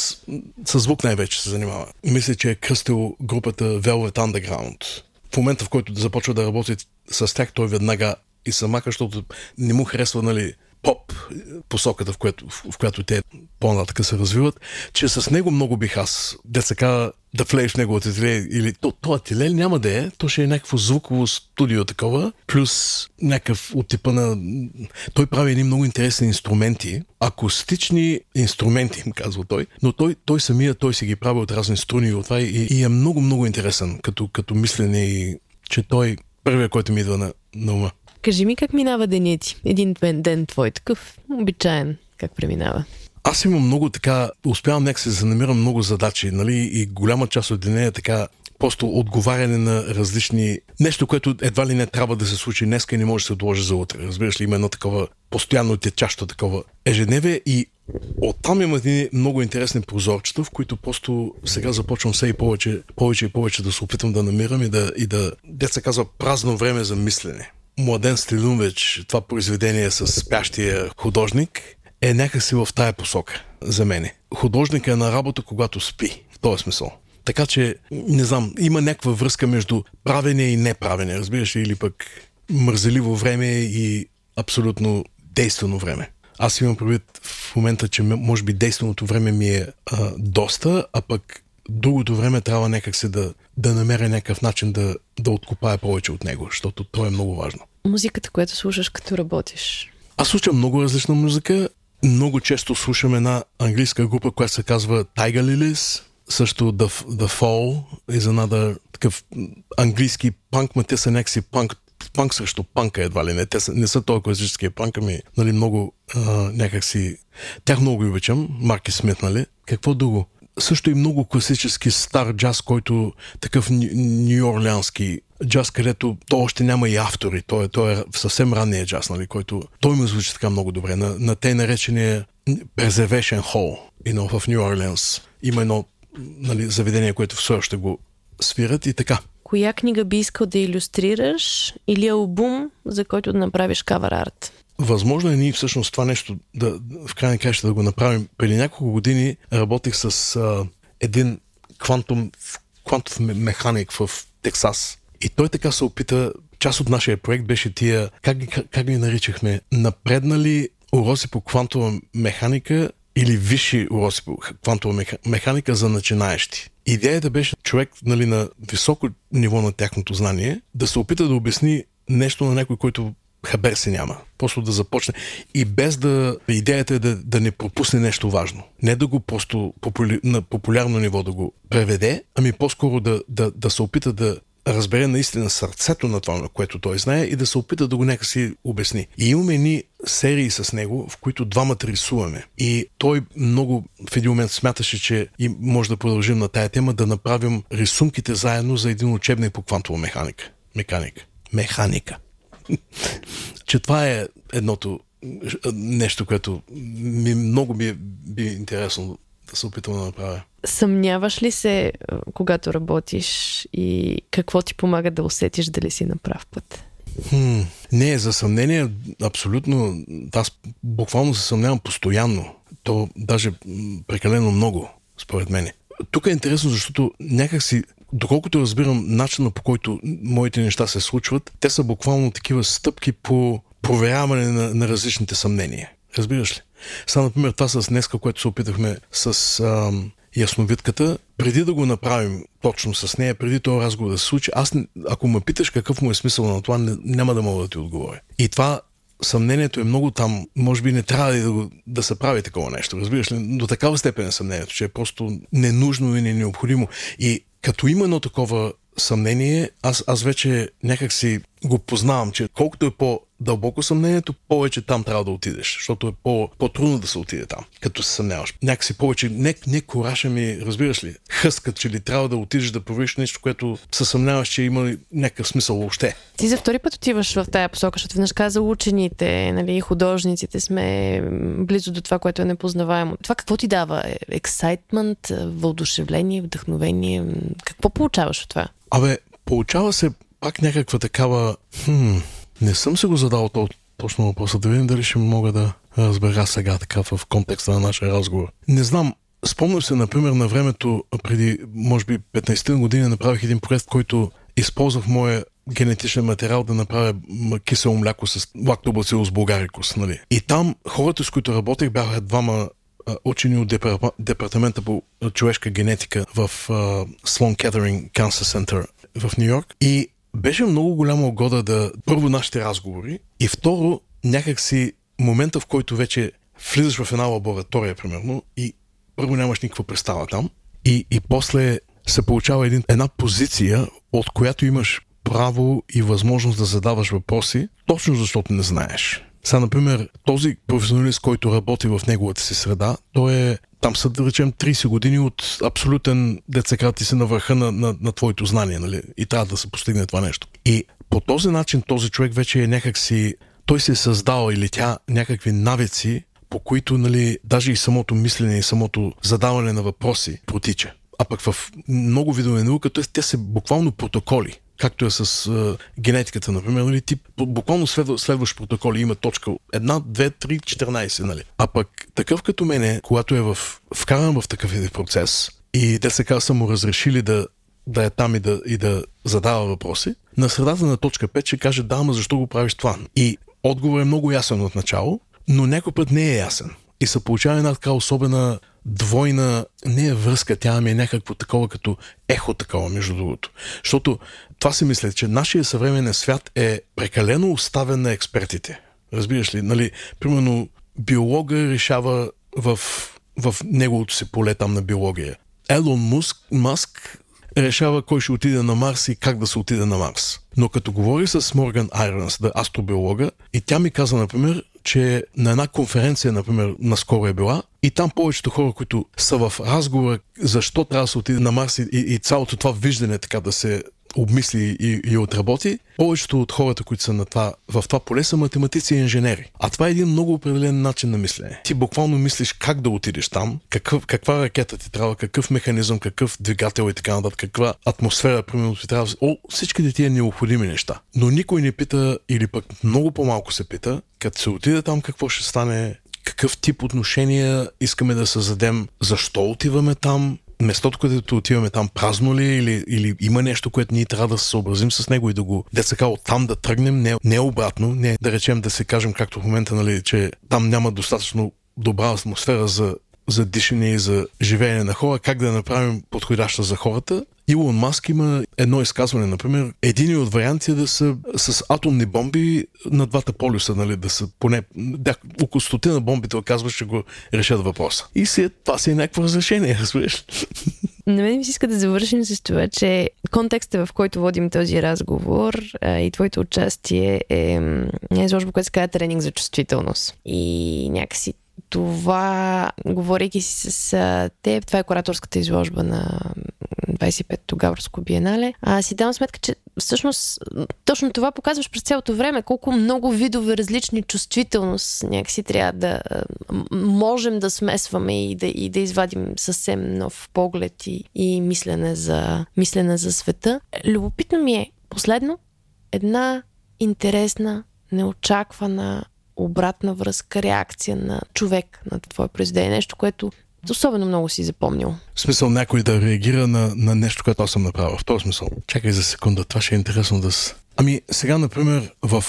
[SPEAKER 2] с звук най-вече се занимава. Мисля, че е кръстил групата Velvet Underground. В момента, в който започва да работи с тях, той веднага и самака, защото не му харесва, нали, поп посоката, в, което, в която те по-нататък се развиват, че с него много бих аз, казва, да влееш в неговото ателие или то, то ателие няма да е, то ще е някакво звуково студио такова, плюс някакъв от типа на... Той прави едни много интересни инструменти, акустични инструменти, им казва той, но той, той самия, той си ги прави от разни струни от това и, и е много, много интересен като, като мислене и че той първият, който ми идва на, на ума.
[SPEAKER 3] Кажи ми как минава денят ти? Един ден твой такъв обичаен. Как преминава?
[SPEAKER 2] Аз имам много така, успявам нека се да намирам много задачи, нали, и голяма част от деня е така просто отговаряне на различни... Нещо, което едва ли не трябва да се случи днес и не може да се отложи за утре. Разбираш ли, има едно такова постоянно течащо такова ежедневие и оттам има едни много интересни прозорчета, в които просто сега започвам все и повече, повече и повече да се опитам да намирам и да, и да деца казва, празно време за мислене. Младен Стилунвич, това произведение с спящия художник, е някакси в тая посока за мене. Художника е на работа, когато спи. В този смисъл. Така че, не знам, има някаква връзка между правене и неправене, разбираш ли, или пък мързеливо време и абсолютно действено време. Аз имам предвид в момента, че може би действеното време ми е а, доста, а пък другото време трябва някак се да, да намеря някакъв начин да, да откопая повече от него, защото то е много важно.
[SPEAKER 3] Музиката, която слушаш като работиш?
[SPEAKER 2] Аз слушам много различна музика. Много често слушам една английска група, която се казва Tiger Lilies. Също The, The Fall is another такъв английски панк, но те са някакси панк панк срещу панка едва ли не. Те са, не са толкова класическия панк, ами нали, много а, някакси... Тях много обичам, Марки Смит, нали? Какво друго? Също и много класически стар джаз, който такъв нью-орлеански джаз, където то още няма и автори. Той е, той е съвсем ранния джаз, нали, който той му звучи така много добре. На, на те наречения Preservation Hall you know, в Нью Орлеанс. Има едно нали, заведение, което все още го свират и така.
[SPEAKER 3] Коя книга би искал да иллюстрираш или албум, за който да направиш кавър арт?
[SPEAKER 2] Възможно е ние всъщност това нещо да, в крайна краща да го направим. Преди няколко години работих с а, един квантум, квантов механик в Тексас. И той така се опита, част от нашия проект беше тия, как ги, как, как ги наричахме, напреднали уроци по квантова механика или висши уроци по квантова механика за начинаещи. Идеята беше човек нали, на високо ниво на тяхното знание да се опита да обясни нещо на някой, който хабер се няма. Просто да започне. И без да... Идеята е да, да не пропусне нещо важно. Не да го просто попули, на популярно ниво да го преведе, ами по-скоро да, да, да се опита да разбере наистина сърцето на това, което той знае и да се опита да го някакси обясни. И имаме едни серии с него, в които двамата рисуваме. И той много в един момент смяташе, че и може да продължим на тая тема, да направим рисунките заедно за един учебник по квантова механика. Механика. Механика. Че това е едното нещо, което ми, много ми е, би интересно да се опитам да направя.
[SPEAKER 3] Съмняваш ли се, когато работиш и какво ти помага да усетиш дали си на прав път?
[SPEAKER 2] Хм, не, за съмнение, абсолютно. Аз буквално се съмнявам постоянно. То даже прекалено много, според мен. Тук е интересно, защото някакси, доколкото разбирам начина по който моите неща се случват, те са буквално такива стъпки по проверяване на, на различните съмнения. Разбираш ли? Сега, например, това с днеска, което се опитахме с ам, ясновидката, преди да го направим точно с нея, преди този разговор да се случи, аз, ако ме питаш какъв му е смисъл на това, не, няма да мога да ти отговоря. И това съмнението е много там. Може би не трябва да, да, се прави такова нещо. Разбираш ли? До такава степен е съмнението, че е просто ненужно и не необходимо. И като има едно такова съмнение, аз, аз вече някак си го познавам, че колкото е по-дълбоко съмнението, повече там трябва да отидеш, защото е по, по-трудно да се отиде там, като се съмняваш. Някакси повече, не, не кораша ми, разбираш ли, хъскат, че ли трябва да отидеш да провериш нещо, което се съмняваш, че има някакъв смисъл въобще.
[SPEAKER 3] Ти за втори път отиваш в тая посока, защото веднъж каза учените, нали, художниците сме близо до това, което е непознаваемо. Това какво ти дава? Ексайтмент, въодушевление, вдъхновение? Какво получаваш от това?
[SPEAKER 2] Абе, получава се пак някаква такава... Хм, не съм се го задал то, точно въпроса, да видим дали ще мога да разбера сега така в контекста на нашия разговор. Не знам, Спомням се, например, на времето, преди, може би, 15 години направих един проект, който използвах моя генетичен материал да направя кисело мляко с лактобацилус булгарикус. Нали. И там хората, с които работех, бяха двама учени от департамента по човешка генетика в Слон Кетеринг Cancer Center в Нью Йорк. И беше много голяма угода да първо нашите разговори и второ някакси момента, в който вече влизаш в една лаборатория, примерно, и първо нямаш никаква представа там, и, и после се получава един, една позиция, от която имаш право и възможност да задаваш въпроси, точно защото не знаеш. Сега, например, този професионалист, който работи в неговата си среда, той е там са, да речем, 30 години от абсолютен, деца ти се на върха на, на, на твоето знание, нали? И трябва да се постигне това нещо. И по този начин този човек вече е някакси, той се е създал или тя някакви навици, по които, нали, даже и самото мислене и самото задаване на въпроси протича. А пък в много видове наука, т.е. те са буквално протоколи както е с а, генетиката, например, нали, ти буквално следва, следваш протоколи, има точка 1, 2, 3, 14, нали. А пък такъв като мене, когато е в, вкаран в такъв един процес и те сега са му разрешили да, да е там и да, и да задава въпроси, на средата на точка 5 ще каже, да, ама защо го правиш това? И отговор е много ясен от начало, но някой път не е ясен. И се получава една така особена двойна, не е връзка, тя ми е някакво такова като ехо такова, между другото. Защото това си мисля, че нашия съвременен свят е прекалено оставен на експертите. Разбираш ли? Нали, примерно, биолога решава в, в неговото си поле там на биология. Елон Муск, Маск решава кой ще отиде на Марс и как да се отиде на Марс. Но като говори с Морган Айронс, да астробиолога, и тя ми каза, например, че на една конференция, например, наскоро е била, и там повечето хора, които са в разговор защо трябва да се отиде на Марс и, и цялото това виждане така да се обмисли и, и отработи, повечето от хората, които са на това, в това поле, са математици и инженери. А това е един много определен начин на мислене. Ти буквално мислиш как да отидеш там, какъв, каква ракета ти трябва, какъв механизъм, какъв двигател и така нататък, каква атмосфера, примерно, ти трябва. О, всичките тия необходими неща. Но никой не пита, или пък много по-малко се пита, като се отиде там какво ще стане, какъв тип отношения искаме да създадем, защо отиваме там, местото, където отиваме там, празно ли е или, или има нещо, което ние трябва да се съобразим с него и да го, деца от там да тръгнем, не, не обратно, не да речем да се кажем, както в момента, нали, че там няма достатъчно добра атмосфера за за дишане и за живеене на хора, как да направим подходяща за хората. Илон Маск има едно изказване, например, един от варианти е да са с атомни бомби на двата полюса, нали, да са поне да, около стотина бомбите, оказва, ще го решат въпроса. И си, това си е някакво разрешение, разбираш.
[SPEAKER 3] На мен ми се иска да завършим с това, че контекста, в който водим този разговор а, и твоето участие е, е изложба, която се казва тренинг за чувствителност. И някакси това, говорейки си с теб, това е кураторската изложба на 25-то Гавърско биенале, а си давам сметка, че всъщност точно това показваш през цялото време, колко много видове различни чувствителност някакси трябва да можем да смесваме и да, и да извадим съвсем нов поглед и, и мислене, за, мислене за света. Любопитно ми е последно една интересна, неочаквана обратна връзка, реакция на човек на твое произведение. Нещо, което особено много си запомнил.
[SPEAKER 2] В смисъл някой да реагира на, на нещо, което аз съм направил. В този смисъл. Чакай за секунда, това ще е интересно да с... Ами сега, например, в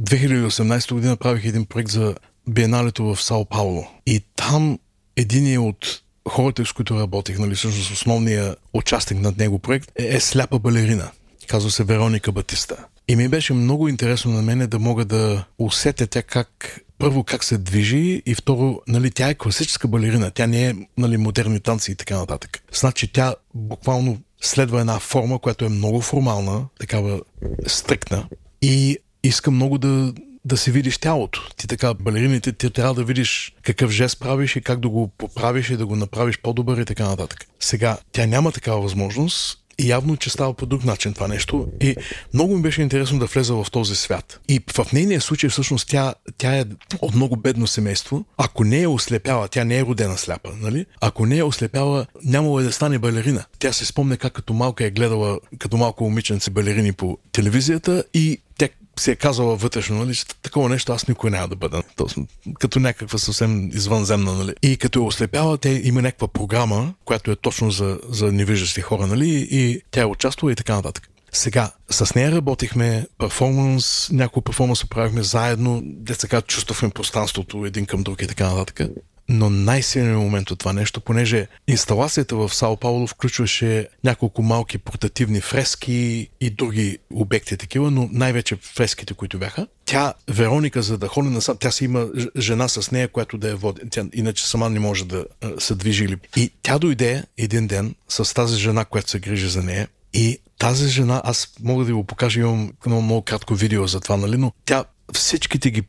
[SPEAKER 2] 2018 година правих един проект за биеналето в Сао Пауло. И там един от хората, с които работих, нали, всъщност основният участник над него проект е, е сляпа балерина. Казва се Вероника Батиста. И ми беше много интересно на мене да мога да усетя тя как първо как се движи и второ, нали, тя е класическа балерина, тя не е нали, модерни танци и така нататък. Значи тя буквално следва една форма, която е много формална, такава стрикна и иска много да, да си видиш тялото. Ти така, балерините, ти трябва да видиш какъв жест правиш и как да го поправиш и да го направиш по-добър и така нататък. Сега, тя няма такава възможност явно, че става по друг начин това нещо. И много ми беше интересно да влеза в този свят. И в нейния случай, всъщност, тя, тя е от много бедно семейство. Ако не е ослепяла, тя не е родена сляпа, нали? Ако не е ослепяла, нямало е да стане балерина. Тя се спомня как като малка е гледала като малко момиченце балерини по телевизията и тя си е казала вътрешно, нали, че такова нещо аз никой няма да бъда. Точно, като някаква съвсем извънземна, нали. И като е ослепяла, те има някаква програма, която е точно за, за невиждащи хора, нали, и тя е участвала и така нататък. Сега, с нея работихме, перформанс, някои перформанс правихме заедно, деца чувствахме пространството един към друг и така нататък. Но най-силният момент от това нещо, понеже инсталацията в Сао Пауло включваше няколко малки портативни фрески и други обекти такива, но най-вече фреските, които бяха. Тя, Вероника, за да ходи насам, тя си има жена с нея, която да я води. Тя иначе сама не може да се движи. И тя дойде един ден с тази жена, която се грижи за нея. И тази жена, аз мога да ви го покажа, имам много, много кратко видео за това, нали, но тя всичките ги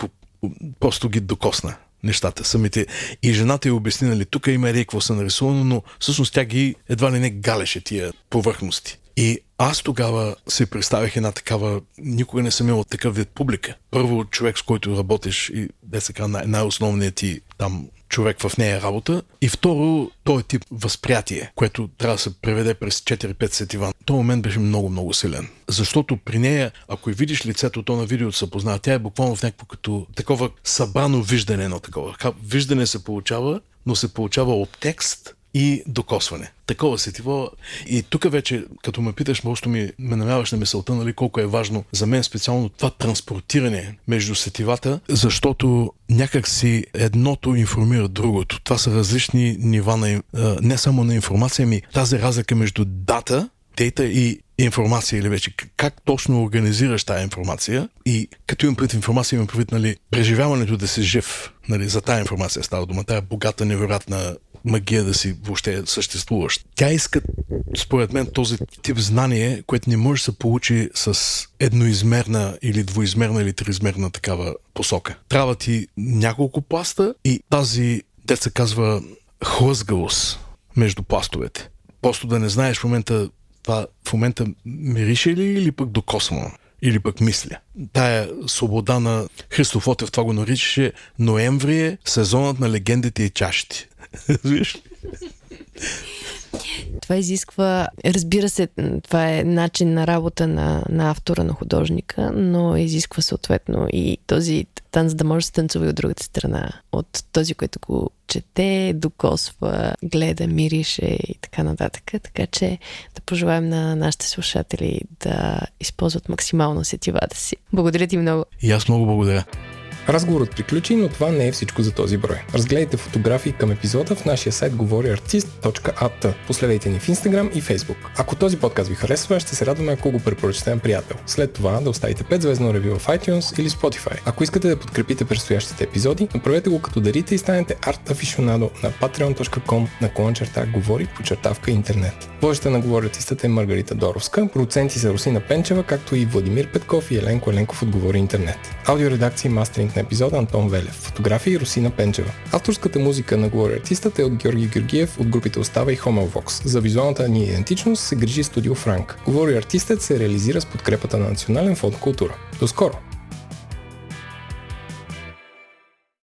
[SPEAKER 2] просто ги докосна нещата самите. И жената й обясни, нали, тук има какво са нарисувано, но всъщност тя ги едва ли не галеше тия повърхности. И аз тогава се представих една такава, никога не съм имал такъв вид публика. Първо човек, с който работиш и де сега най- най-основният ти там човек в нея работа. И второ, този тип възприятие, което трябва да се преведе през 4-5 сетива. Този момент беше много, много силен. Защото при нея, ако и видиш лицето, то на видеото се познава, тя е буквално в някакво като такова събрано виждане на такова. Виждане се получава, но се получава от текст, и докосване. Такова сетиво. И тук вече, като ме питаш, просто ми ме намяваш на мисълта, нали, колко е важно за мен специално това транспортиране между сетивата, защото някак си едното информира другото. Това са различни нива на, не само на информация, ами тази разлика между дата, дейта и информация или вече как точно организираш тази информация и като имам пред информация, имам предвид нали, преживяването да си жив нали, за тази информация става дума, тая богата, невероятна магия да си въобще съществуваш. Тя иска, според мен, този тип знание, което не може да се получи с едноизмерна или двоизмерна или триизмерна такава посока. Трябва ти няколко пласта и тази, деца казва, хлъзгавост между пластовете. Просто да не знаеш в момента това в момента мирише ли или пък докосвам? Или пък мисля. Тая свобода на Христоф Отев това го наричаше ноември е сезонът на легендите и чашите. Виж?
[SPEAKER 3] Това изисква, разбира се, това е начин на работа на, на автора, на художника, но изисква съответно и този танц да може да се танцува и от другата страна. От този, който го чете, докосва, гледа, мирише и така нататък. Така че да пожелаем на нашите слушатели да използват максимално сетивата си. Благодаря ти много.
[SPEAKER 2] И аз много благодаря.
[SPEAKER 4] Разговорът приключи, но това не е всичко за този брой. Разгледайте фотографии към епизода в нашия сайт говориартист.at. Последвайте ни в Instagram и Facebook. Ако този подкаст ви харесва, ще се радваме ако го препоръчате на приятел. След това да оставите 5 звездно ревю в iTunes или Spotify. Ако искате да подкрепите предстоящите епизоди, направете го като дарите и станете арт афишонадо на patreon.com на клон черта говори по чертавка интернет. Водеща на говорятистата е Маргарита Доровска, продуценти са Русина Пенчева, както и Владимир Петков и Еленко Еленков от Говори Интернет. Аудиоредакция и мастеринг на епизода Антон Велев. Фотографии Русина Пенчева. Авторската музика на артистът е от Георги Георгиев от групите Остава и Homelvox. За визуалната ни идентичност се грижи студио Франк. Говори артистът се реализира с подкрепата на Национален фонд култура. До скоро!